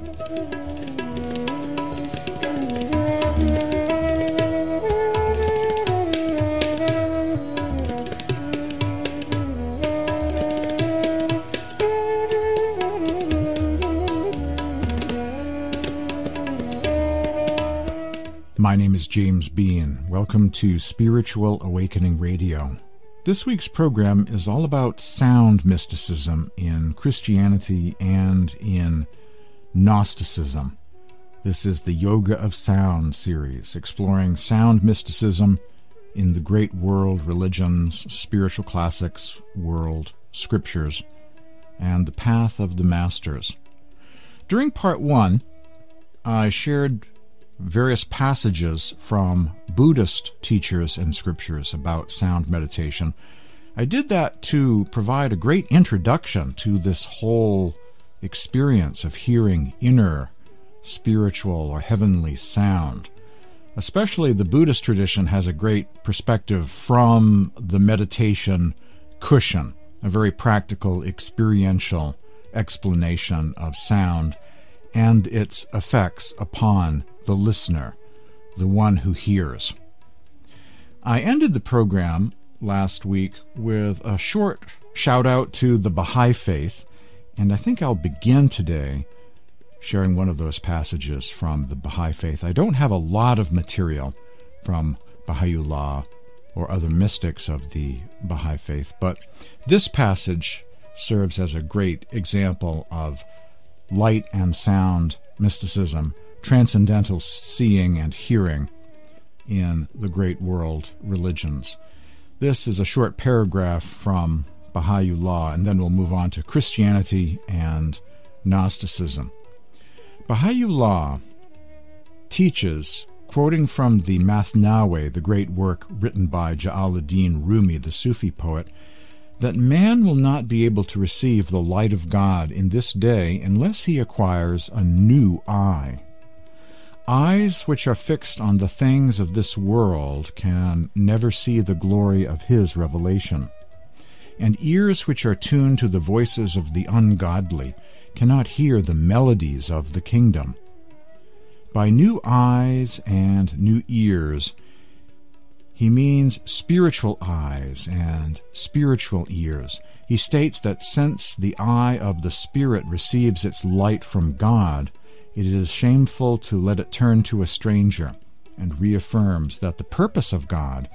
My name is James Bean. Welcome to Spiritual Awakening Radio. This week's program is all about sound mysticism in Christianity and in Gnosticism. This is the Yoga of Sound series, exploring sound mysticism in the great world religions, spiritual classics, world scriptures, and the path of the masters. During part one, I shared various passages from Buddhist teachers and scriptures about sound meditation. I did that to provide a great introduction to this whole experience of hearing inner, spiritual, or heavenly sound. Especially the Buddhist tradition has a great perspective from the meditation cushion, a very practical, experiential explanation of sound and its effects upon the listener, the one who hears. I ended the program last week with a short shout out to the Baha'i Faith, and I think I'll begin today sharing one of those passages from the Baha'i Faith. I don't have a lot of material from Baha'u'llah or other mystics of the Baha'i Faith, but this passage serves as a great example of light and sound mysticism, transcendental seeing and hearing in the great world religions. This is a short paragraph from Baha'u'llah, and then we'll move on to Christianity and Gnosticism. Baha'u'llah teaches, quoting from the Mathnawi, the great work written by Jalaluddin Rumi, the Sufi poet, that man will not be able to receive the light of God in this day unless he acquires a new eye. Eyes which are fixed on the things of this world can never see the glory of his revelation, and ears which are tuned to the voices of the ungodly cannot hear the melodies of the kingdom. By new eyes and new ears, he means spiritual eyes and spiritual ears. He states that since the eye of the Spirit receives its light from God, it is shameful to let it turn to a stranger, and reaffirms that the purpose of God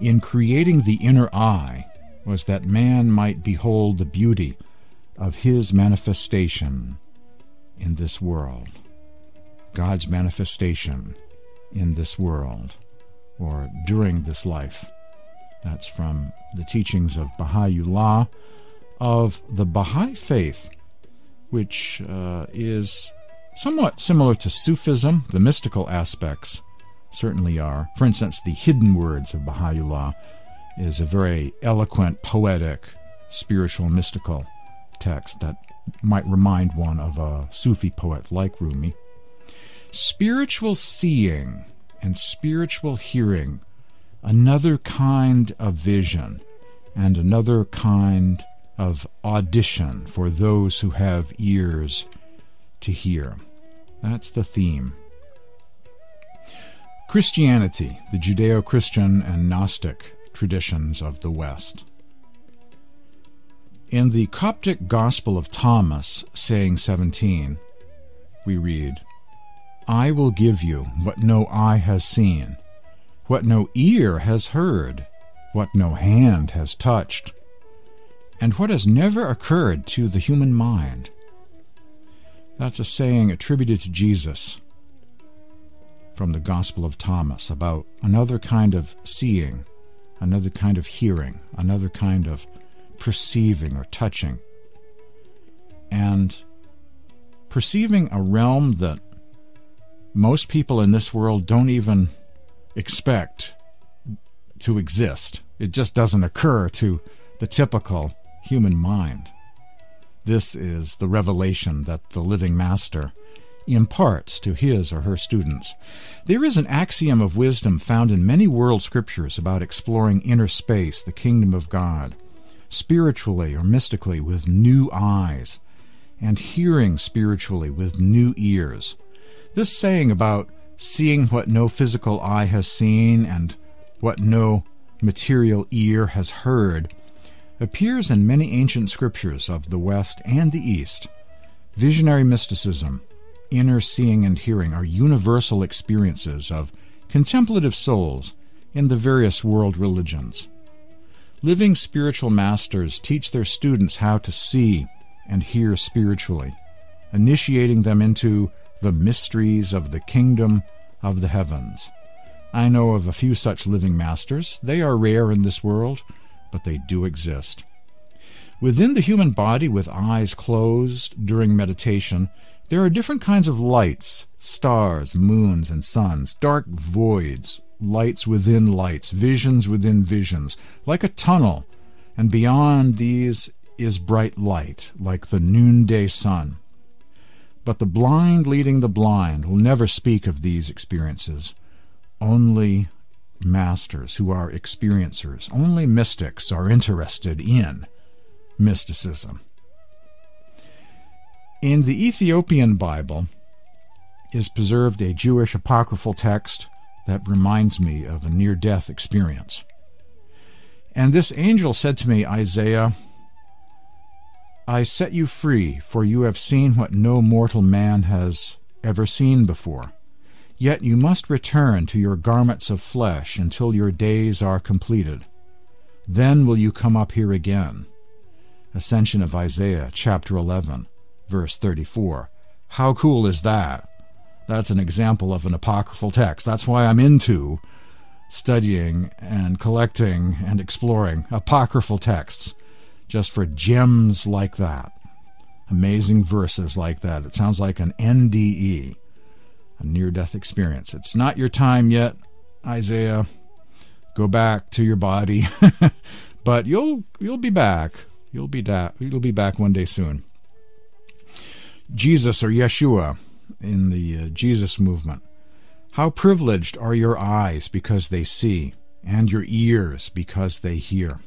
in creating the inner eye was that man might behold the beauty of his manifestation in this world. God's manifestation in this world or during this life. That's from the teachings of Baha'u'llah, of the Baha'i faith, which uh, is somewhat similar to Sufism. The mystical aspects certainly are. For instance, the hidden words of Baha'u'llah is a very eloquent, poetic, spiritual, mystical text that might remind one of a Sufi poet like Rumi. Spiritual seeing and spiritual hearing, another kind of vision, and another kind of audition for those who have ears to hear. That's the theme. Christianity, the Judeo Christian and Gnostic traditions of the West. In the Coptic Gospel of Thomas, saying 17, we read, I will give you what no eye has seen, what no ear has heard, what no hand has touched, and what has never occurred to the human mind. That's a saying attributed to Jesus from the Gospel of Thomas about another kind of seeing, another kind of hearing, another kind of perceiving or touching. And perceiving a realm that most people in this world don't even expect to exist. It just doesn't occur to the typical human mind. This is the revelation that the living master imparts to his or her students. There is an axiom of wisdom found in many world scriptures about exploring inner space, the kingdom of God, spiritually or mystically with new eyes, and hearing spiritually with new ears. This saying about seeing what no physical eye has seen and what no material ear has heard appears in many ancient scriptures of the West and the East. Visionary mysticism, inner seeing and hearing are universal experiences of contemplative souls in the various world religions. Living spiritual masters teach their students how to see and hear spiritually, initiating them into the mysteries of the kingdom of the heavens. I know of a few such living masters. They are rare in this world, but they do exist. Within the human body, with eyes closed during meditation, there are different kinds of lights stars, moons, and suns, dark voids, lights within lights, visions within visions, like a tunnel, and beyond these is bright light, like the noonday sun. But the blind leading the blind will never speak of these experiences. Only masters who are experiencers, only mystics are interested in mysticism. In the Ethiopian Bible is preserved a Jewish apocryphal text that reminds me of a near death experience. And this angel said to me, Isaiah, I set you free, for you have seen what no mortal man has ever seen before. Yet you must return to your garments of flesh until your days are completed. Then will you come up here again. Ascension of Isaiah, chapter 11, verse 34. How cool is that? That's an example of an apocryphal text. That's why I'm into studying and collecting and exploring apocryphal texts just for gems like that. Amazing verses like that. It sounds like an NDE, a near death experience. It's not your time yet, Isaiah. Go back to your body. but you'll you'll be back. You'll be da- you'll be back one day soon. Jesus or Yeshua in the uh, Jesus movement. How privileged are your eyes because they see, and your ears because they hear.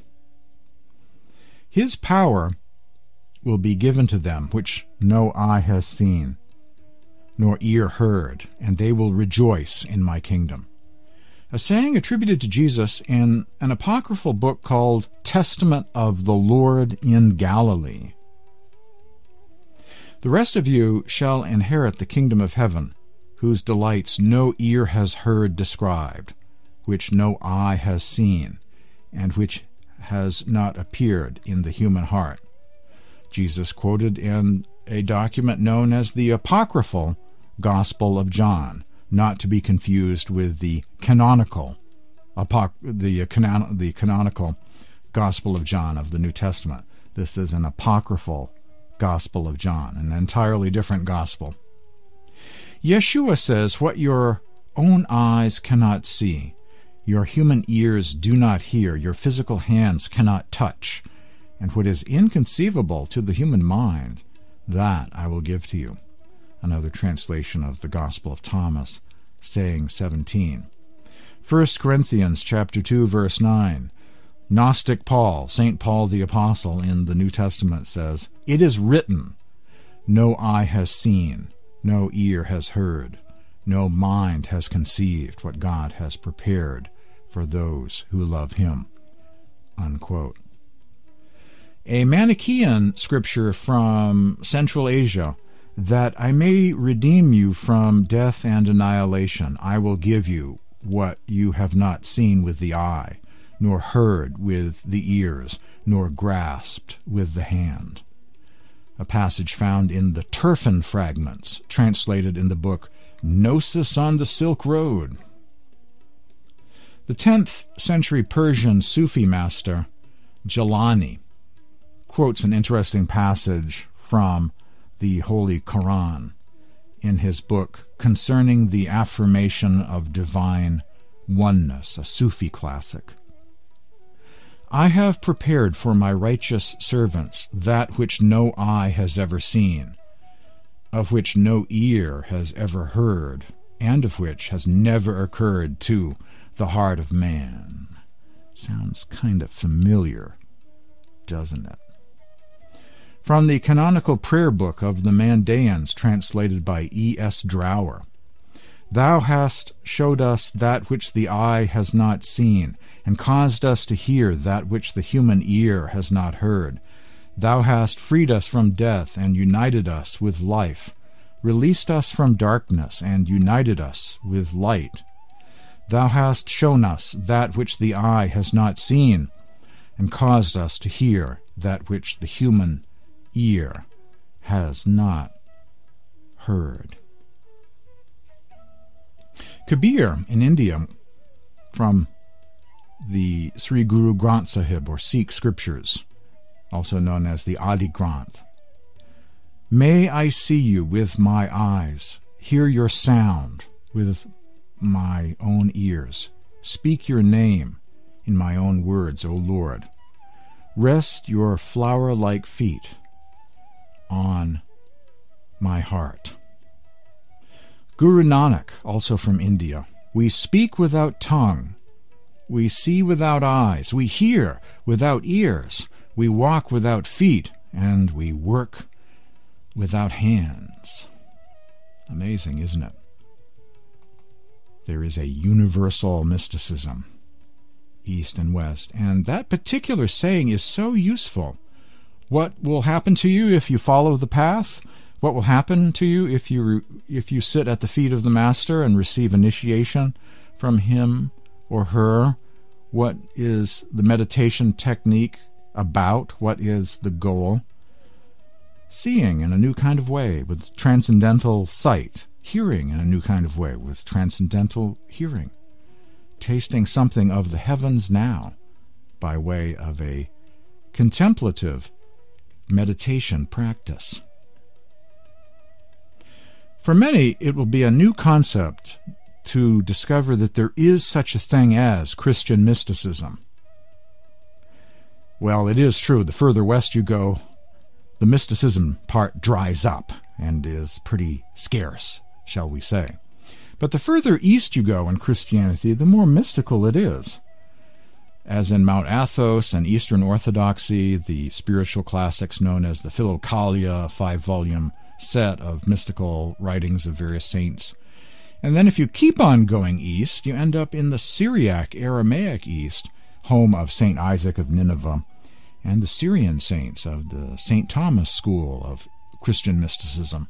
His power will be given to them which no eye has seen, nor ear heard, and they will rejoice in my kingdom. A saying attributed to Jesus in an apocryphal book called Testament of the Lord in Galilee. The rest of you shall inherit the kingdom of heaven, whose delights no ear has heard described, which no eye has seen, and which has not appeared in the human heart. Jesus quoted in a document known as the Apocryphal Gospel of John, not to be confused with the canonical, the, canon- the canonical Gospel of John of the New Testament. This is an apocryphal Gospel of John, an entirely different gospel. Yeshua says, What your own eyes cannot see, your human ears do not hear, your physical hands cannot touch, and what is inconceivable to the human mind, that I will give to you. Another translation of the Gospel of Thomas, saying 17. 1 Corinthians chapter 2 verse 9 Gnostic Paul, St. Paul the Apostle in the New Testament says, It is written, No eye has seen, no ear has heard, no mind has conceived what God has prepared for those who love him. Unquote. A Manichaean scripture from Central Asia that I may redeem you from death and annihilation. I will give you what you have not seen with the eye nor heard with the ears, nor grasped with the hand. A passage found in the Turfan fragments, translated in the book Gnosis on the Silk Road. The 10th century Persian Sufi master, Jilani, quotes an interesting passage from the Holy Quran in his book concerning the affirmation of divine oneness, a Sufi classic. I have prepared for my righteous servants that which no eye has ever seen, of which no ear has ever heard, and of which has never occurred to the heart of man. Sounds kind of familiar, doesn't it? From the canonical prayer book of the Mandaeans, translated by E. S. Drower. Thou hast showed us that which the eye has not seen, and caused us to hear that which the human ear has not heard. Thou hast freed us from death and united us with life, released us from darkness and united us with light. Thou hast shown us that which the eye has not seen, and caused us to hear that which the human ear has not heard. Kabir in India, from the Sri Guru Granth Sahib or Sikh scriptures, also known as the Adi Granth. May I see you with my eyes, hear your sound with my own ears, speak your name in my own words, O Lord. Rest your flower like feet on my heart. Guru Nanak, also from India, we speak without tongue, we see without eyes, we hear without ears, we walk without feet, and we work without hands. Amazing, isn't it? There is a universal mysticism, east and west, and that particular saying is so useful. What will happen to you if you follow the path? What will happen to you if you if you sit at the feet of the master and receive initiation from him or her? What is the meditation technique about? What is the goal? Seeing in a new kind of way with transcendental sight hearing in a new kind of way with transcendental hearing tasting something of the heavens now by way of a contemplative meditation practice for many, it will be a new concept to discover that there is such a thing as Christian mysticism. Well, it is true, the further west you go, the mysticism part dries up and is pretty scarce, shall we say. But the further east you go in Christianity, the more mystical it is. As in Mount Athos and Eastern Orthodoxy, the spiritual classics known as the Philokalia, five volume set of mystical writings of various saints. And then if you keep on going east, you end up in the Syriac Aramaic East, home of St. Isaac of Nineveh, and the Syrian saints of the St. Thomas school of Christian mysticism,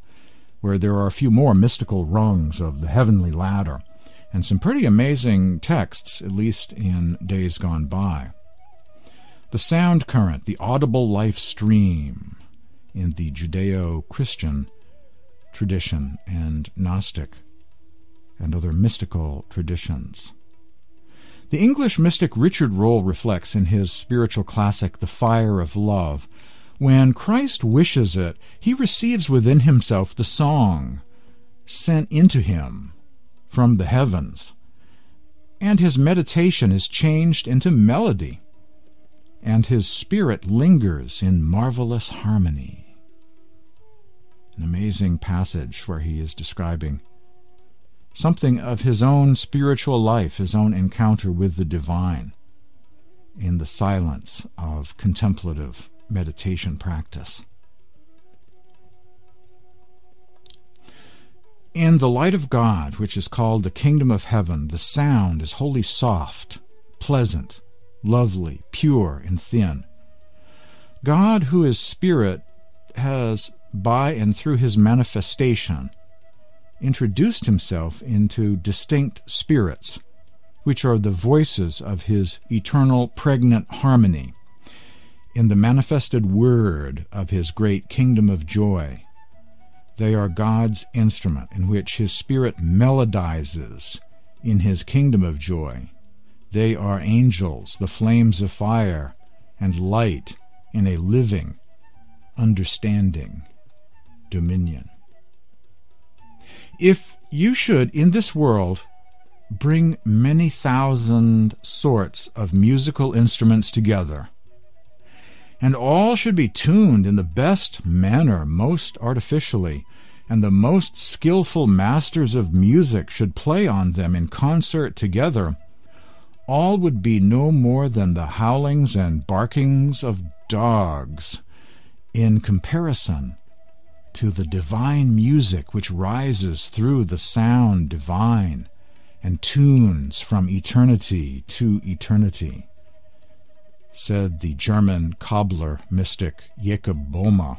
where there are a few more mystical rungs of the heavenly ladder, and some pretty amazing texts, at least in days gone by. The sound current, the audible life stream, in the Judeo Christian tradition and Gnostic and other mystical traditions. The English mystic Richard Rolle reflects in his spiritual classic, The Fire of Love when Christ wishes it, he receives within himself the song sent into him from the heavens, and his meditation is changed into melody, and his spirit lingers in marvelous harmony an amazing passage where he is describing something of his own spiritual life, his own encounter with the divine in the silence of contemplative meditation practice. In the light of God, which is called the kingdom of heaven, the sound is wholly soft, pleasant, lovely, pure, and thin. God, who is spirit, has by and through his manifestation, introduced himself into distinct spirits, which are the voices of his eternal pregnant harmony, in the manifested word of his great kingdom of joy. They are God's instrument in which his spirit melodizes in his kingdom of joy. They are angels, the flames of fire, and light in a living understanding dominion. If you should, in this world, bring many thousand sorts of musical instruments together, and all should be tuned in the best manner, most artificially, and the most skilful masters of music should play on them in concert together, all would be no more than the howlings and barkings of dogs in comparison to the divine music which rises through the sound divine and tunes from eternity to eternity, said the German cobbler mystic Jacob Boehme,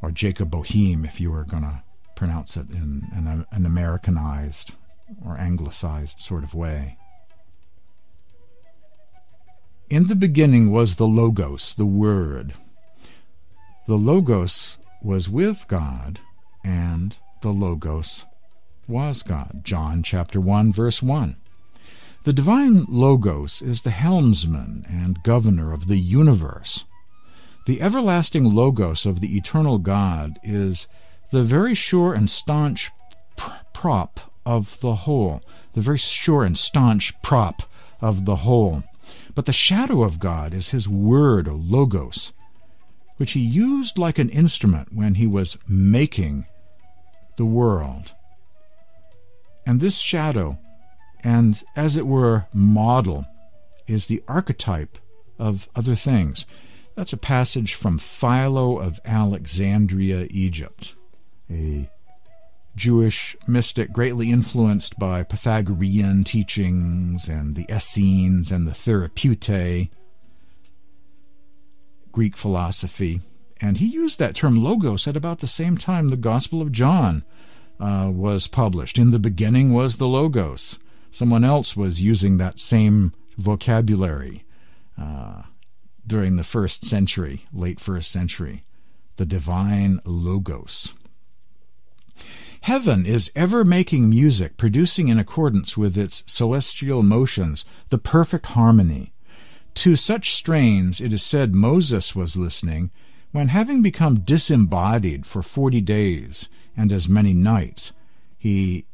or Jacob Boehme if you were going to pronounce it in an, an Americanized or anglicized sort of way. In the beginning was the Logos, the Word. The Logos was with God, and the Logos was God. John chapter 1 verse 1. The divine Logos is the helmsman and governor of the universe. The everlasting Logos of the eternal God is the very sure and staunch prop of the whole, the very sure and staunch prop of the whole. But the shadow of God is his word, or logos, which he used like an instrument when he was making the world. And this shadow, and as it were, model, is the archetype of other things. That's a passage from Philo of Alexandria, Egypt, a Jewish mystic greatly influenced by Pythagorean teachings and the Essenes and the Therapeutae, Greek philosophy. And he used that term logos at about the same time the Gospel of John uh, was published. In the beginning was the logos. Someone else was using that same vocabulary uh, during the first century, late first century. The divine logos. Heaven is ever making music, producing in accordance with its celestial motions the perfect harmony. To such strains it is said Moses was listening when, having become disembodied for forty days and as many nights, he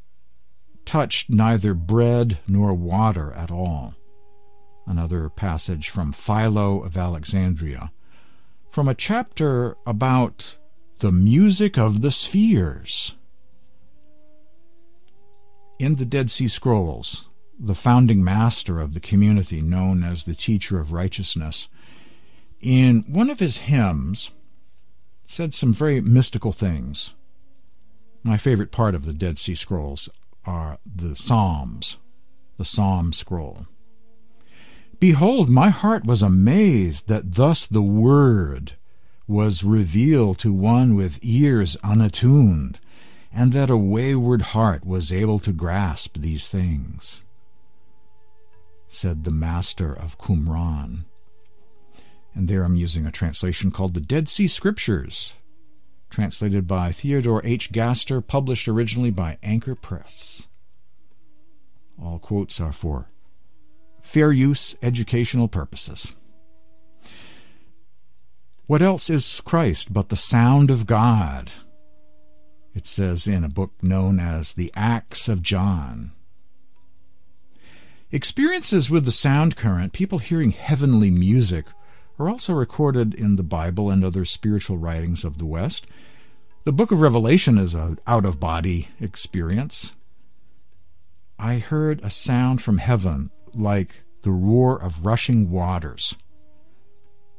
touched neither bread nor water at all. Another passage from Philo of Alexandria, from a chapter about the music of the spheres in the Dead Sea Scrolls, the founding master of the community known as the Teacher of Righteousness, in one of his hymns, said some very mystical things. My favorite part of the Dead Sea Scrolls are the Psalms, the Psalm scroll. Behold, my heart was amazed that thus the Word was revealed to one with ears unattuned and that a wayward heart was able to grasp these things, said the master of Qumran. And there I'm using a translation called the Dead Sea Scriptures, translated by Theodore H. Gaster, published originally by Anchor Press. All quotes are for fair use educational purposes. What else is Christ but the sound of God? It says in a book known as The Acts of John. Experiences with the sound current, people hearing heavenly music, are also recorded in the Bible and other spiritual writings of the West. The book of Revelation is an out of body experience. I heard a sound from heaven like the roar of rushing waters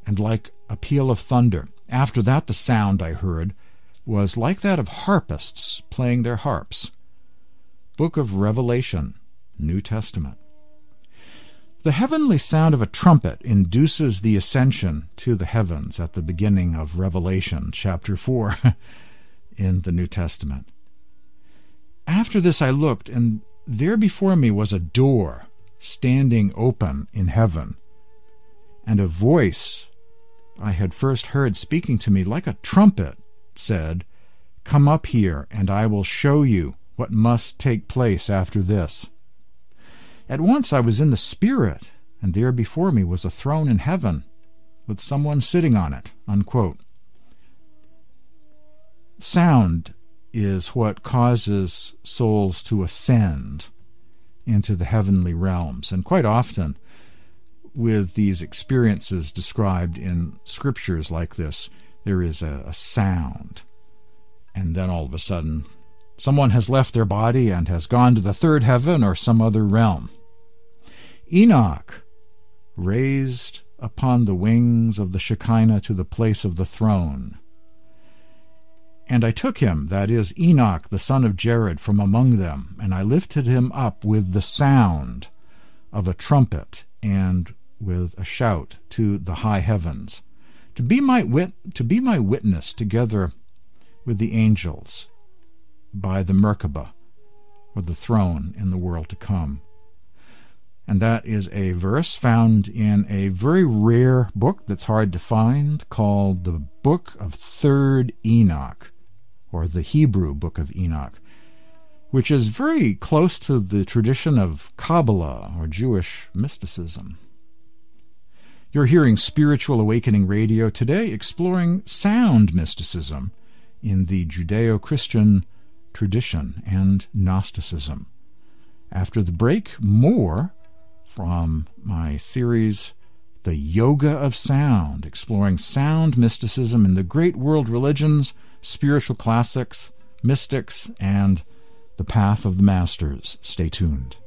and like a peal of thunder. After that, the sound I heard was like that of harpists playing their harps. Book of Revelation, New Testament. The heavenly sound of a trumpet induces the ascension to the heavens at the beginning of Revelation, chapter 4, in the New Testament. After this I looked, and there before me was a door standing open in heaven, and a voice I had first heard speaking to me like a trumpet said, Come up here, and I will show you what must take place after this. At once I was in the Spirit, and there before me was a throne in heaven, with someone sitting on it. Unquote. Sound is what causes souls to ascend into the heavenly realms, and quite often, with these experiences described in scriptures like this, there is a, a sound. And then all of a sudden, someone has left their body and has gone to the third heaven or some other realm. Enoch raised upon the wings of the Shekinah to the place of the throne. And I took him, that is, Enoch, the son of Jared, from among them, and I lifted him up with the sound of a trumpet and with a shout to the high heavens, to be my wit to be my witness together with the angels by the Merkabah, or the throne in the world to come. And that is a verse found in a very rare book that's hard to find called the Book of Third Enoch, or the Hebrew Book of Enoch, which is very close to the tradition of Kabbalah or Jewish mysticism. You're hearing Spiritual Awakening Radio today exploring sound mysticism in the Judeo Christian tradition and Gnosticism. After the break, more from my series, The Yoga of Sound, exploring sound mysticism in the great world religions, spiritual classics, mystics, and the path of the masters. Stay tuned.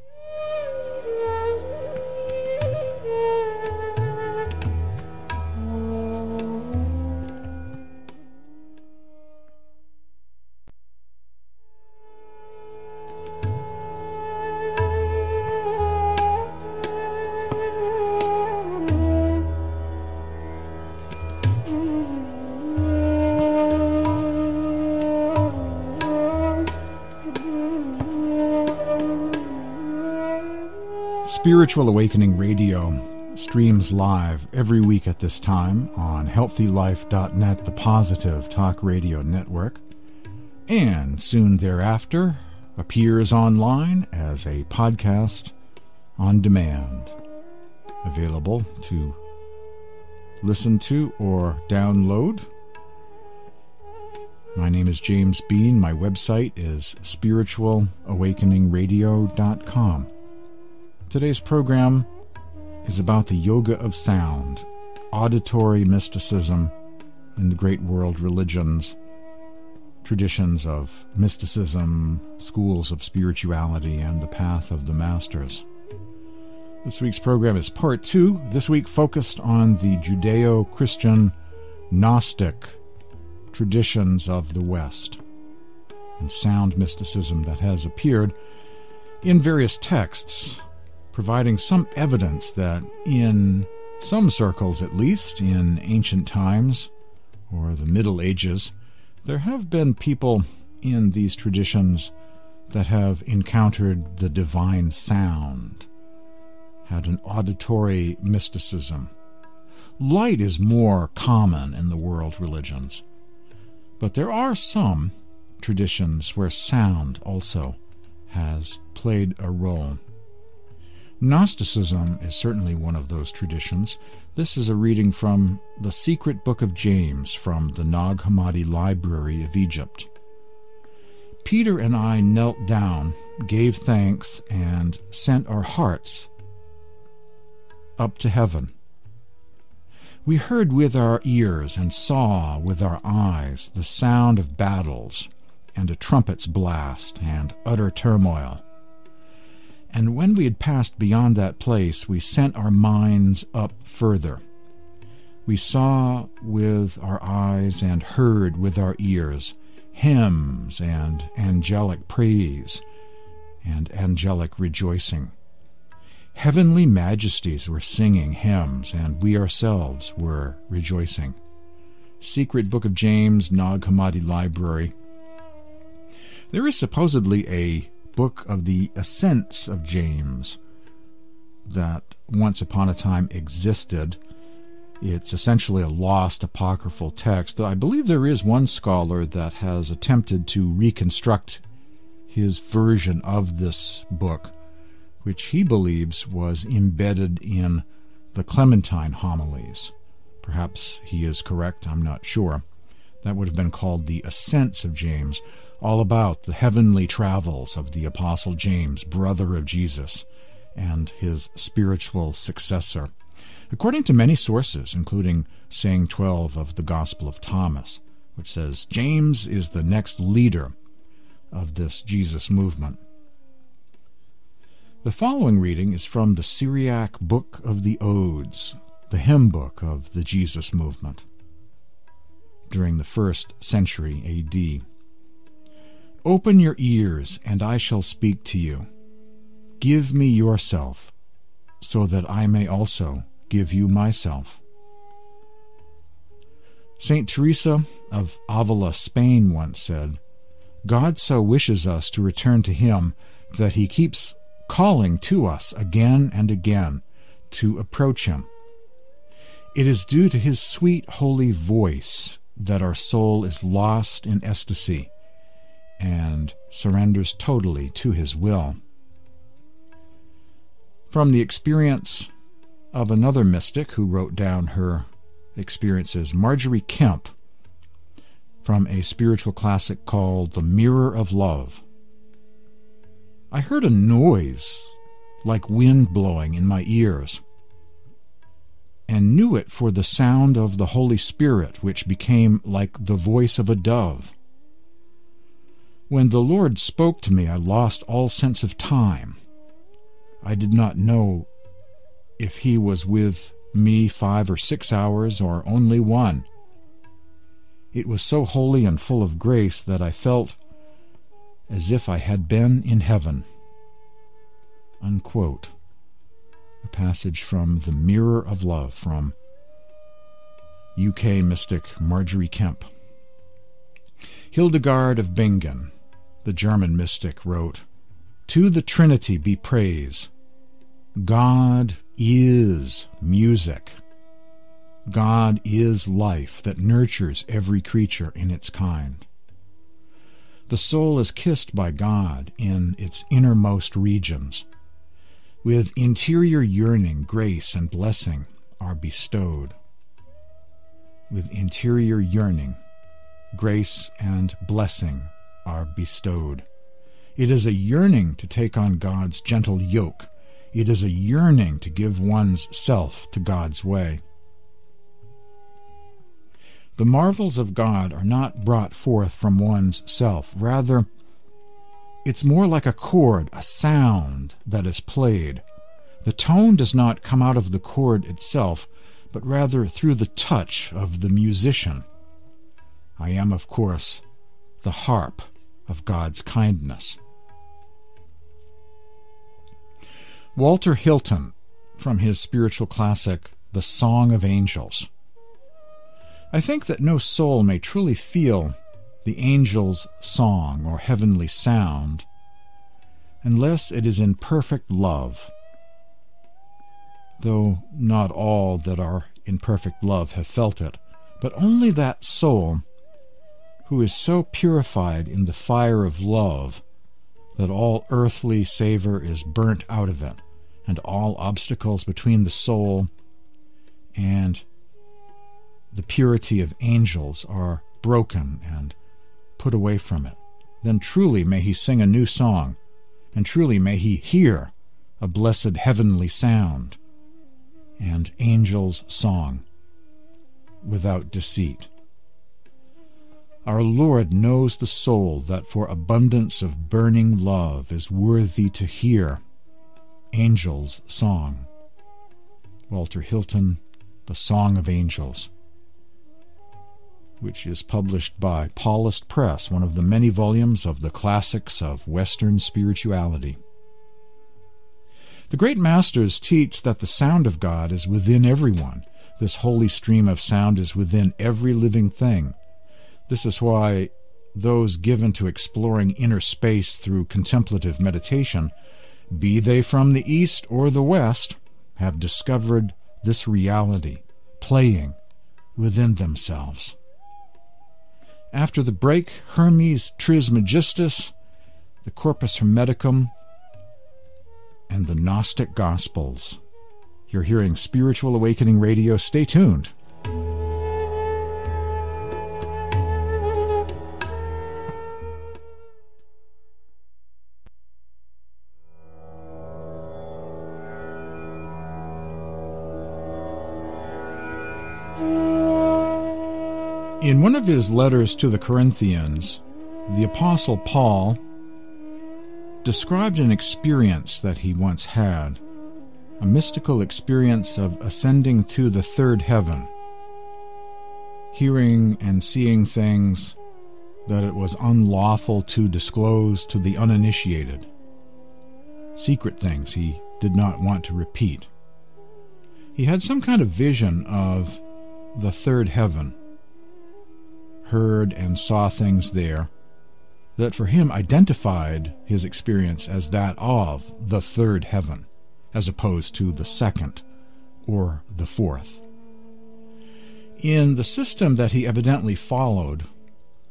Spiritual Awakening Radio streams live every week at this time on healthylife.net, the positive talk radio network, and soon thereafter appears online as a podcast on demand, available to listen to or download. My name is James Bean. My website is spiritualawakeningradio.com. Today's program is about the yoga of sound, auditory mysticism in the great world religions, traditions of mysticism, schools of spirituality, and the path of the masters. This week's program is part two, this week focused on the Judeo Christian Gnostic traditions of the West and sound mysticism that has appeared in various texts providing some evidence that, in some circles at least, in ancient times or the Middle Ages, there have been people in these traditions that have encountered the divine sound, had an auditory mysticism. Light is more common in the world religions, but there are some traditions where sound also has played a role. Gnosticism is certainly one of those traditions. This is a reading from the Secret Book of James from the Nag Hammadi Library of Egypt. Peter and I knelt down, gave thanks, and sent our hearts up to heaven. We heard with our ears and saw with our eyes the sound of battles and a trumpet's blast and utter turmoil. And when we had passed beyond that place, we sent our minds up further. We saw with our eyes and heard with our ears hymns and angelic praise and angelic rejoicing. Heavenly majesties were singing hymns, and we ourselves were rejoicing. Secret Book of James, Nag Hammadi Library. There is supposedly a book of the Ascents of James that once upon a time existed. It's essentially a lost apocryphal text. though I believe there is one scholar that has attempted to reconstruct his version of this book, which he believes was embedded in the Clementine homilies. Perhaps he is correct, I'm not sure. That would have been called the Ascents of James all about the heavenly travels of the Apostle James, brother of Jesus, and his spiritual successor. According to many sources, including saying 12 of the Gospel of Thomas, which says James is the next leader of this Jesus movement. The following reading is from the Syriac Book of the Odes, the hymn book of the Jesus movement during the first century A.D. Open your ears, and I shall speak to you. Give me yourself, so that I may also give you myself. St. Teresa of Avila, Spain, once said, God so wishes us to return to Him that He keeps calling to us again and again to approach Him. It is due to His sweet, holy voice that our soul is lost in ecstasy and surrenders totally to His will. From the experience of another mystic who wrote down her experiences, Margery Kempe, from a spiritual classic called The Mirror of Love. I heard a noise like wind blowing in my ears and knew it for the sound of the Holy Spirit, which became like the voice of a dove. When the Lord spoke to me, I lost all sense of time. I did not know if He was with me five or six hours or only one. It was so holy and full of grace that I felt as if I had been in heaven. Unquote a passage from The Mirror of Love from UK mystic Margery Kempe. Hildegard of Bingen, the German mystic, wrote, To the Trinity be praise. God is music. God is life that nurtures every creature in its kind. The soul is kissed by God in its innermost regions with interior yearning, grace and blessing are bestowed. With interior yearning, grace and blessing are bestowed. It is a yearning to take on God's gentle yoke. It is a yearning to give one's self to God's way. The marvels of God are not brought forth from one's self. Rather, it's more like a chord, a sound that is played. The tone does not come out of the chord itself, but rather through the touch of the musician. I am, of course, the harp of God's kindness. Walter Hilton, from his spiritual classic, The Song of Angels. I think that no soul may truly feel the angel's song or heavenly sound unless it is in perfect love. Though not all that are in perfect love have felt it, but only that soul who is so purified in the fire of love that all earthly savor is burnt out of it, and all obstacles between the soul and the purity of angels are broken and put away from it, then truly may he sing a new song, and truly may he hear a blessed heavenly sound and angel's song without deceit. Our Lord knows the soul that for abundance of burning love is worthy to hear angel's song. Walter Hilton, The Song of Angels which is published by Paulist Press, one of the many volumes of the classics of Western spirituality. The great masters teach that the sound of God is within everyone. This holy stream of sound is within every living thing. This is why those given to exploring inner space through contemplative meditation, be they from the east or the west, have discovered this reality playing within themselves. After the break, Hermes Trismegistus, the Corpus Hermeticum, and the Gnostic Gospels. You're hearing Spiritual Awakening Radio. Stay tuned. In one of his letters to the Corinthians, the Apostle Paul described an experience that he once had a mystical experience of ascending to the third heaven, hearing and seeing things that it was unlawful to disclose to the uninitiated, secret things he did not want to repeat. He had some kind of vision of the third heaven, heard and saw things there that for him identified his experience as that of the third heaven, as opposed to the second or the fourth. In the system that he evidently followed,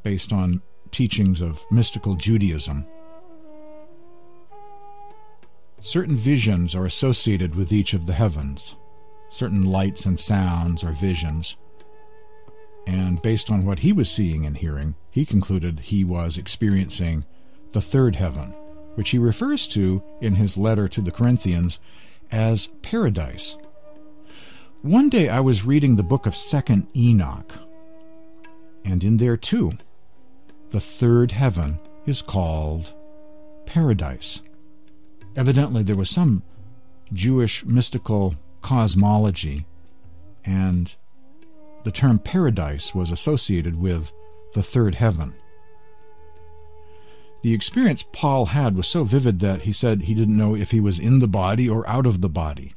based on teachings of mystical Judaism, certain visions are associated with each of the heavens. Certain lights and sounds are visions and based on what he was seeing and hearing, he concluded he was experiencing the third heaven, which he refers to in his letter to the Corinthians as paradise. One day I was reading the book of 2nd Enoch, and in there too, the third heaven is called paradise. Evidently, there was some Jewish mystical cosmology and the term paradise was associated with the third heaven. The experience Paul had was so vivid that he said he didn't know if he was in the body or out of the body,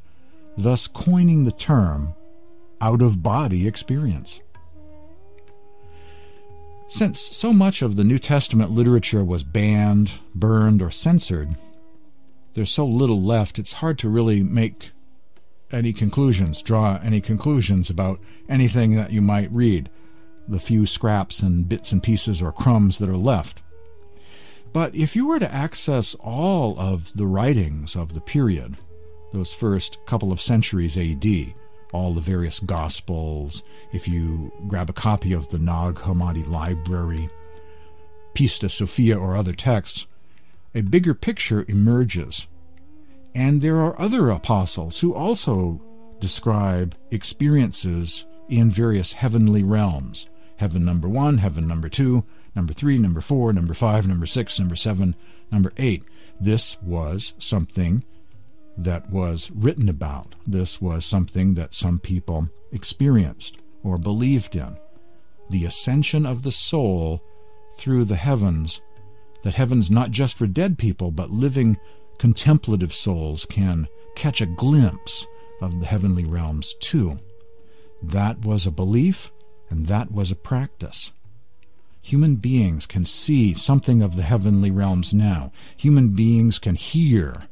thus coining the term out of body experience. Since so much of the New Testament literature was banned, burned, or censored, there's so little left, it's hard to really make any conclusions, draw any conclusions about anything that you might read, the few scraps and bits and pieces or crumbs that are left. But if you were to access all of the writings of the period, those first couple of centuries AD, all the various Gospels, if you grab a copy of the Nag Hammadi Library, Pistis Sophia, or other texts, a bigger picture emerges and there are other apostles who also describe experiences in various heavenly realms heaven number one, heaven number two, number three, number four, number five, number six, number seven, number eight. This was something that was written about. This was something that some people experienced or believed in. The ascension of the soul through the heavens, that heaven's not just for dead people, but living contemplative souls can catch a glimpse of the heavenly realms too. That was a belief and that was a practice. Human beings can see something of the heavenly realms now. Human beings can hear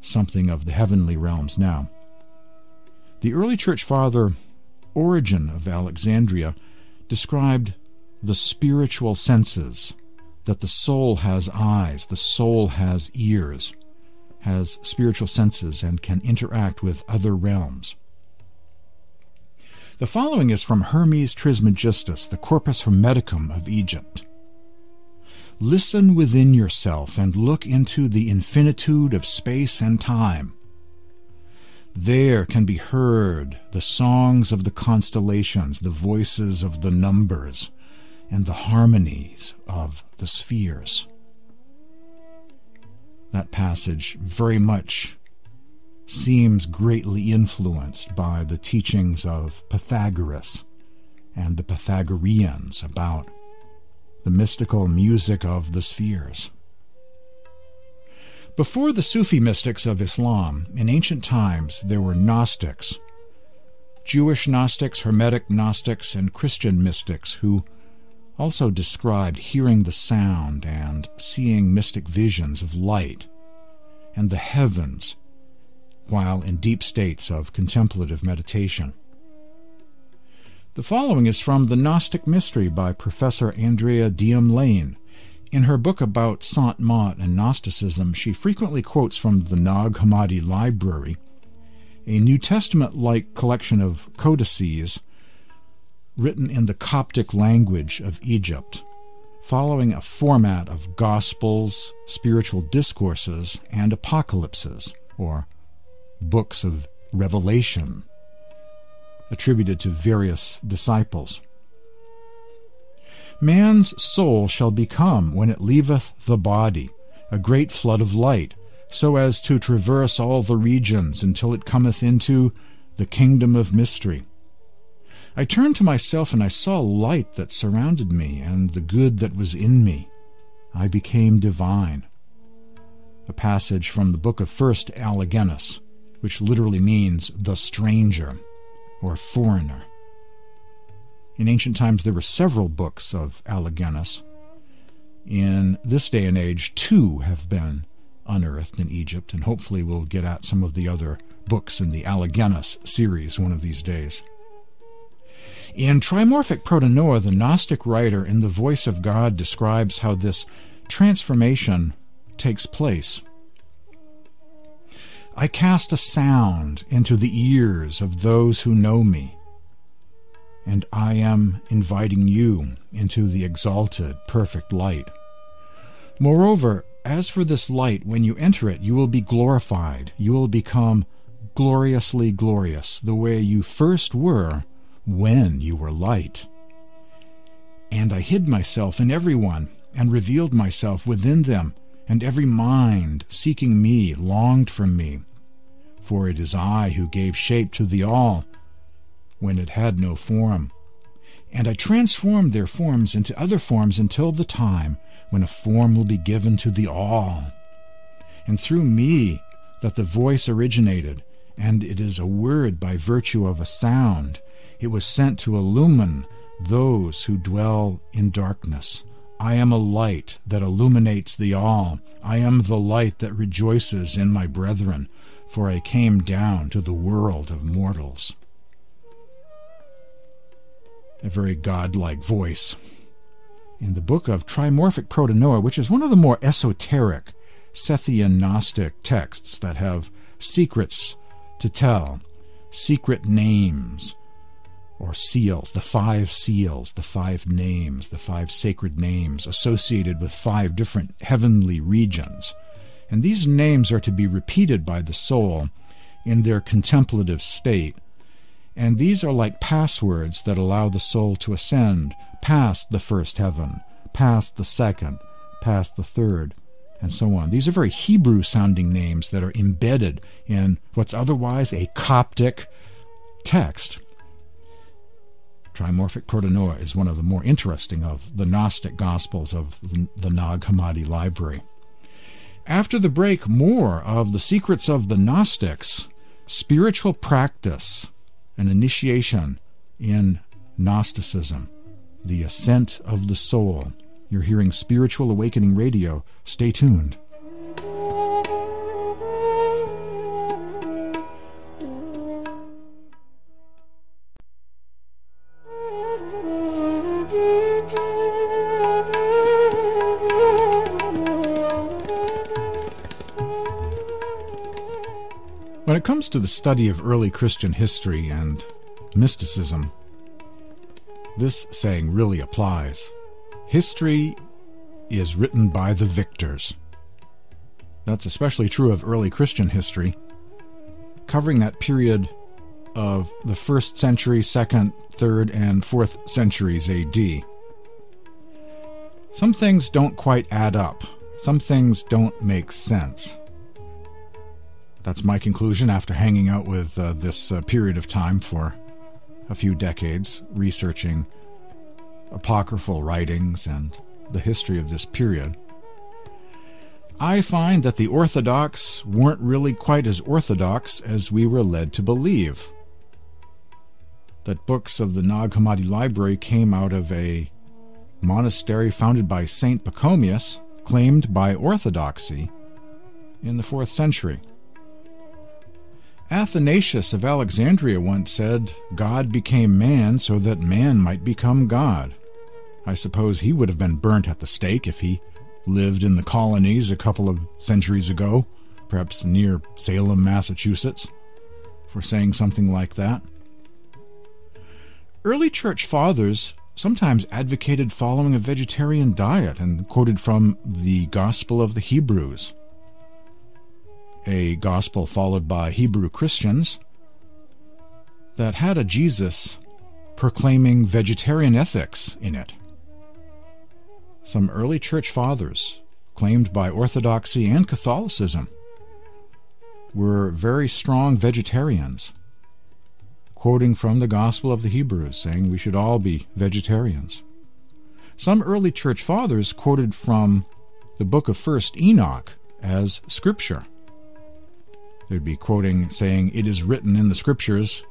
something of the heavenly realms now. The early church father Origen of Alexandria described the spiritual senses that the soul has eyes, the soul has ears, has spiritual senses, and can interact with other realms. The following is from Hermes Trismegistus, the Corpus Hermeticum of Egypt. Listen within yourself and look into the infinitude of space and time. There can be heard the songs of the constellations, the voices of the numbers, and the harmonies of the spheres. That passage very much seems greatly influenced by the teachings of Pythagoras and the Pythagoreans about the mystical music of the spheres. Before the Sufi mystics of Islam, in ancient times there were Gnostics, Jewish Gnostics, Hermetic Gnostics, and Christian mystics who also described hearing the sound and seeing mystic visions of light and the heavens while in deep states of contemplative meditation. The following is from The Gnostic Mystery by Professor Andrea Diem-Lane. In her book about Sant Mat and Gnosticism, she frequently quotes from the Nag Hammadi Library, a New Testament like collection of codices written in the Coptic language of Egypt, following a format of Gospels, spiritual discourses, and apocalypses, or books of revelation, attributed to various disciples. Man's soul shall become, when it leaveth the body, a great flood of light, so as to traverse all the regions until it cometh into the kingdom of mystery. I turned to myself and I saw light that surrounded me and the good that was in me. I became divine. A passage from the book of First Allogenes, which literally means the stranger or foreigner. In ancient times, there were several books of Allogenes. In this day and age, two have been unearthed in Egypt, and hopefully we'll get at some of the other books in the Allogenes series one of these days. In Trimorphic Protennoia, the Gnostic writer in the voice of God describes how this transformation takes place. I cast a sound into the ears of those who know me, and I am inviting you into the exalted, perfect light. Moreover, as for this light, when you enter it, you will be glorified. You will become gloriously glorious, the way you first were when you were light. And I hid myself in everyone, and revealed myself within them, and every mind seeking me longed for me. For it is I who gave shape to the all, when it had no form. And I transformed their forms into other forms until the time when a form will be given to the all. And through me that the voice originated, and it is a word by virtue of a sound, it was sent to illumine those who dwell in darkness. I am a light that illuminates the all. I am the light that rejoices in my brethren, for I came down to the world of mortals. A very godlike voice. In the book of Trimorphic Protennoia, which is one of the more esoteric Sethian Gnostic texts that have secrets to tell, secret names, or seals, the five seals, the five names, the five sacred names associated with five different heavenly regions. And these names are to be repeated by the soul in their contemplative state. And these are like passwords that allow the soul to ascend past the first heaven, past the second, past the third, and so on. These are very Hebrew sounding names that are embedded in what's otherwise a Coptic text. Trimorphic Protennoia is one of the more interesting of the Gnostic Gospels of the Nag Hammadi Library. After the break, more of the secrets of the Gnostics, spiritual practice, an initiation in Gnosticism, the ascent of the soul. You're hearing Spiritual Awakening Radio. Stay tuned. It comes to the study of early Christian history and mysticism, this saying really applies. History is written by the victors. That's especially true of early Christian history, covering that period of the first century, second, third, and fourth centuries AD. Some things don't quite add up. Some things don't make sense. That's my conclusion after hanging out with uh, this uh, period of time for a few decades, researching apocryphal writings and the history of this period. I find that the Orthodox weren't really quite as orthodox as we were led to believe. That books of the Nag Hammadi Library came out of a monastery founded by Saint Pachomius, claimed by orthodoxy, in the fourth century. Athanasius of Alexandria once said, God became man so that man might become God. I suppose he would have been burnt at the stake if he lived in the colonies a couple of centuries ago, perhaps near Salem, Massachusetts, for saying something like that. Early church fathers sometimes advocated following a vegetarian diet and quoted from the Gospel of the Hebrews a gospel followed by Hebrew Christians that had a Jesus proclaiming vegetarian ethics in it. Some early church fathers, claimed by Orthodoxy and Catholicism, were very strong vegetarians, quoting from the Gospel of the Hebrews, saying we should all be vegetarians. Some early church fathers quoted from the book of 1st Enoch as scripture. They'd be quoting, saying, It is written in the scriptures,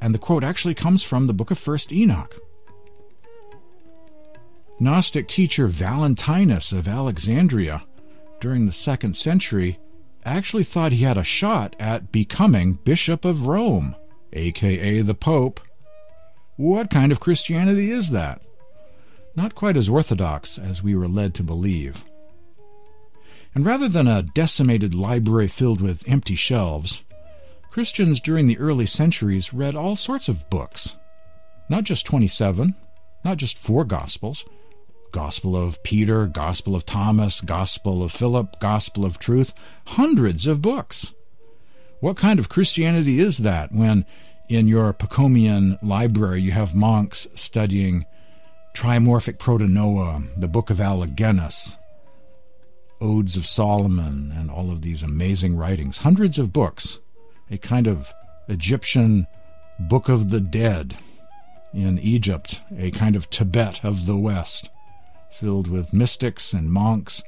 and the quote actually comes from the book of 1st Enoch. Gnostic teacher Valentinus of Alexandria during the second century actually thought he had a shot at becoming Bishop of Rome, aka the Pope. What kind of Christianity is that? not quite as orthodox as we were led to believe. And rather than a decimated library filled with empty shelves, Christians during the early centuries read all sorts of books. Not just 27, not just four Gospels Gospel of Peter, Gospel of Thomas, Gospel of Philip, Gospel of Truth, hundreds of books. What kind of Christianity is that when in your Pachomian library you have monks studying Trimorphic Protennoia, the Book of Allogenes, Odes of Solomon, and all of these amazing writings. Hundreds of books. A kind of Egyptian Book of the Dead in Egypt, a kind of Tibet of the West, filled with mystics and monks,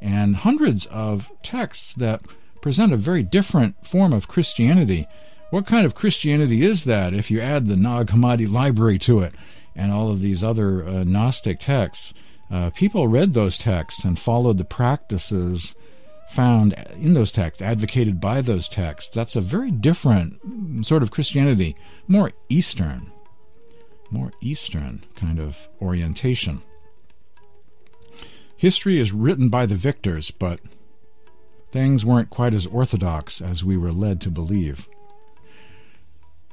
and hundreds of texts that present a very different form of Christianity. What kind of Christianity is that if you add the Nag Hammadi library to it? and all of these other uh, Gnostic texts, uh, people read those texts and followed the practices found in those texts, advocated by those texts. That's a very different sort of Christianity, more Eastern, more Eastern kind of orientation. History is written by the victors, but things weren't quite as orthodox as we were led to believe.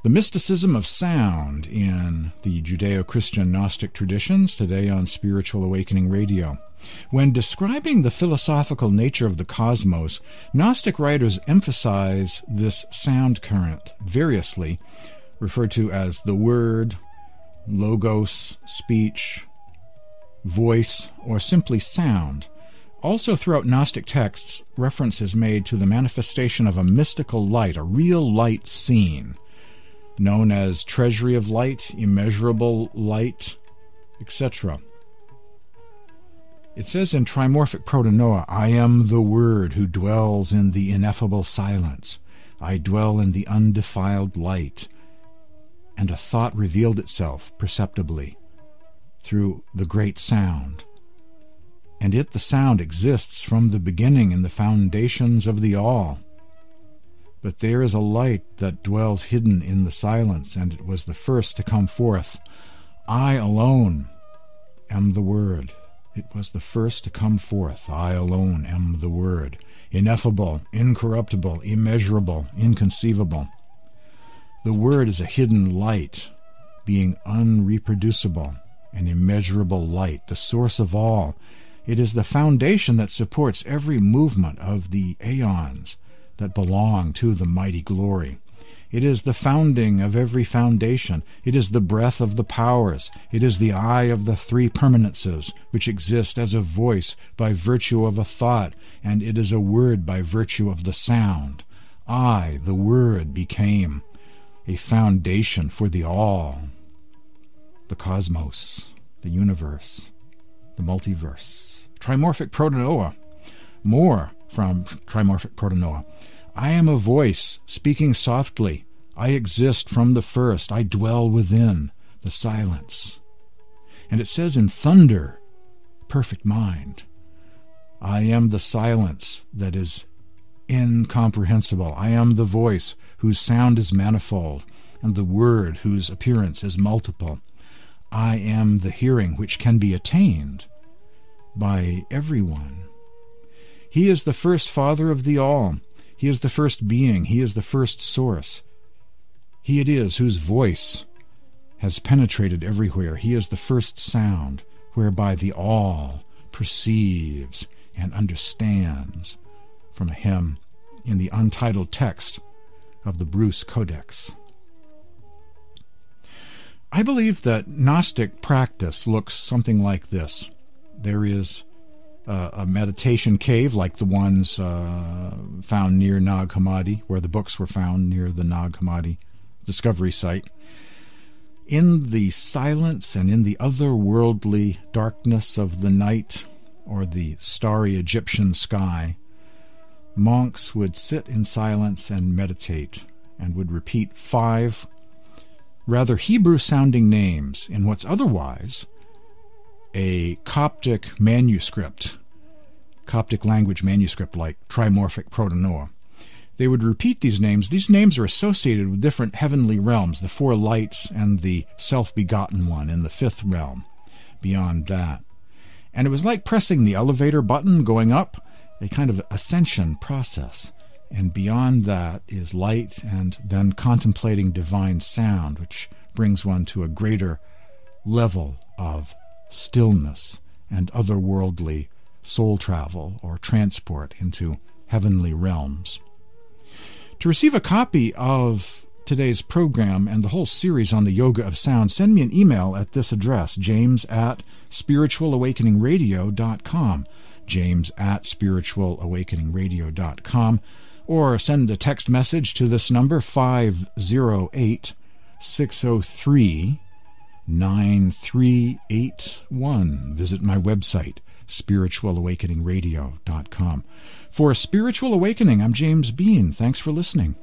The mysticism of sound in the Judeo Christian Gnostic traditions, today on Spiritual Awakening Radio. When describing the philosophical nature of the cosmos, Gnostic writers emphasize this sound current variously, referred to as the Word, Logos, speech, voice, or simply sound. Also, throughout Gnostic texts, reference is made to the manifestation of a mystical light, a real light seen known as treasury of light, immeasurable light, etc. It says in Trimorphic Protennoia, I am the Word who dwells in the ineffable silence. I dwell in the undefiled light. And a thought revealed itself perceptibly through the great sound. And it, the sound, exists from the beginning in the foundations of the all. But there is a light that dwells hidden in the silence, and it was the first to come forth. I alone am the Word. It was the first to come forth. I alone am the Word. Ineffable, incorruptible, immeasurable, inconceivable. The Word is a hidden light, being unreproducible, an immeasurable light, the source of all. It is the foundation that supports every movement of the aeons that belong to the mighty glory. It is the founding of every foundation. It is the breath of the powers. It is the eye of the three permanences, which exist as a voice by virtue of a thought, and it is a word by virtue of the sound. I, the Word, became a foundation for the all, the cosmos, the universe, the multiverse. Trimorphic Protennoia. More from Trimorphic Protennoia. I am a voice speaking softly. I exist from the first. I dwell within the silence. And it says in thunder, perfect mind. I am the silence that is incomprehensible. I am the voice whose sound is manifold, and the word whose appearance is multiple. I am the hearing which can be attained by everyone. He is the first Father of the all. He is the first being. He is the first source. He it is whose voice has penetrated everywhere. He is the first sound whereby the all perceives and understands from a hymn in the untitled text of the Bruce Codex. I believe that Gnostic practice looks something like this. There is uh, a meditation cave like the ones uh, found near Nag Hammadi, where the books were found near the Nag Hammadi discovery site. In the silence and in the otherworldly darkness of the night or the starry Egyptian sky, monks would sit in silence and meditate and would repeat five rather Hebrew sounding names in what's otherwise a Coptic manuscript, Coptic language manuscript like Trimorphic Protennoia. They would repeat these names. These names are associated with different heavenly realms, the four lights and the self begotten one in the fifth realm. Beyond that, and it was like pressing the elevator button going up, a kind of ascension process. And beyond that is light and then contemplating divine sound, which brings one to a greater level of stillness and otherworldly soul travel or transport into heavenly realms. To receive a copy of today's program and the whole series on the yoga of sound, send me an email at this address, james at spiritualawakeningradio.com, james at spiritualawakeningradio.com, or send a text message to this number, 508 603 9381. Visit my website, spiritualawakeningradio.com. For Spiritual Awakening, I'm James Bean. Thanks for listening.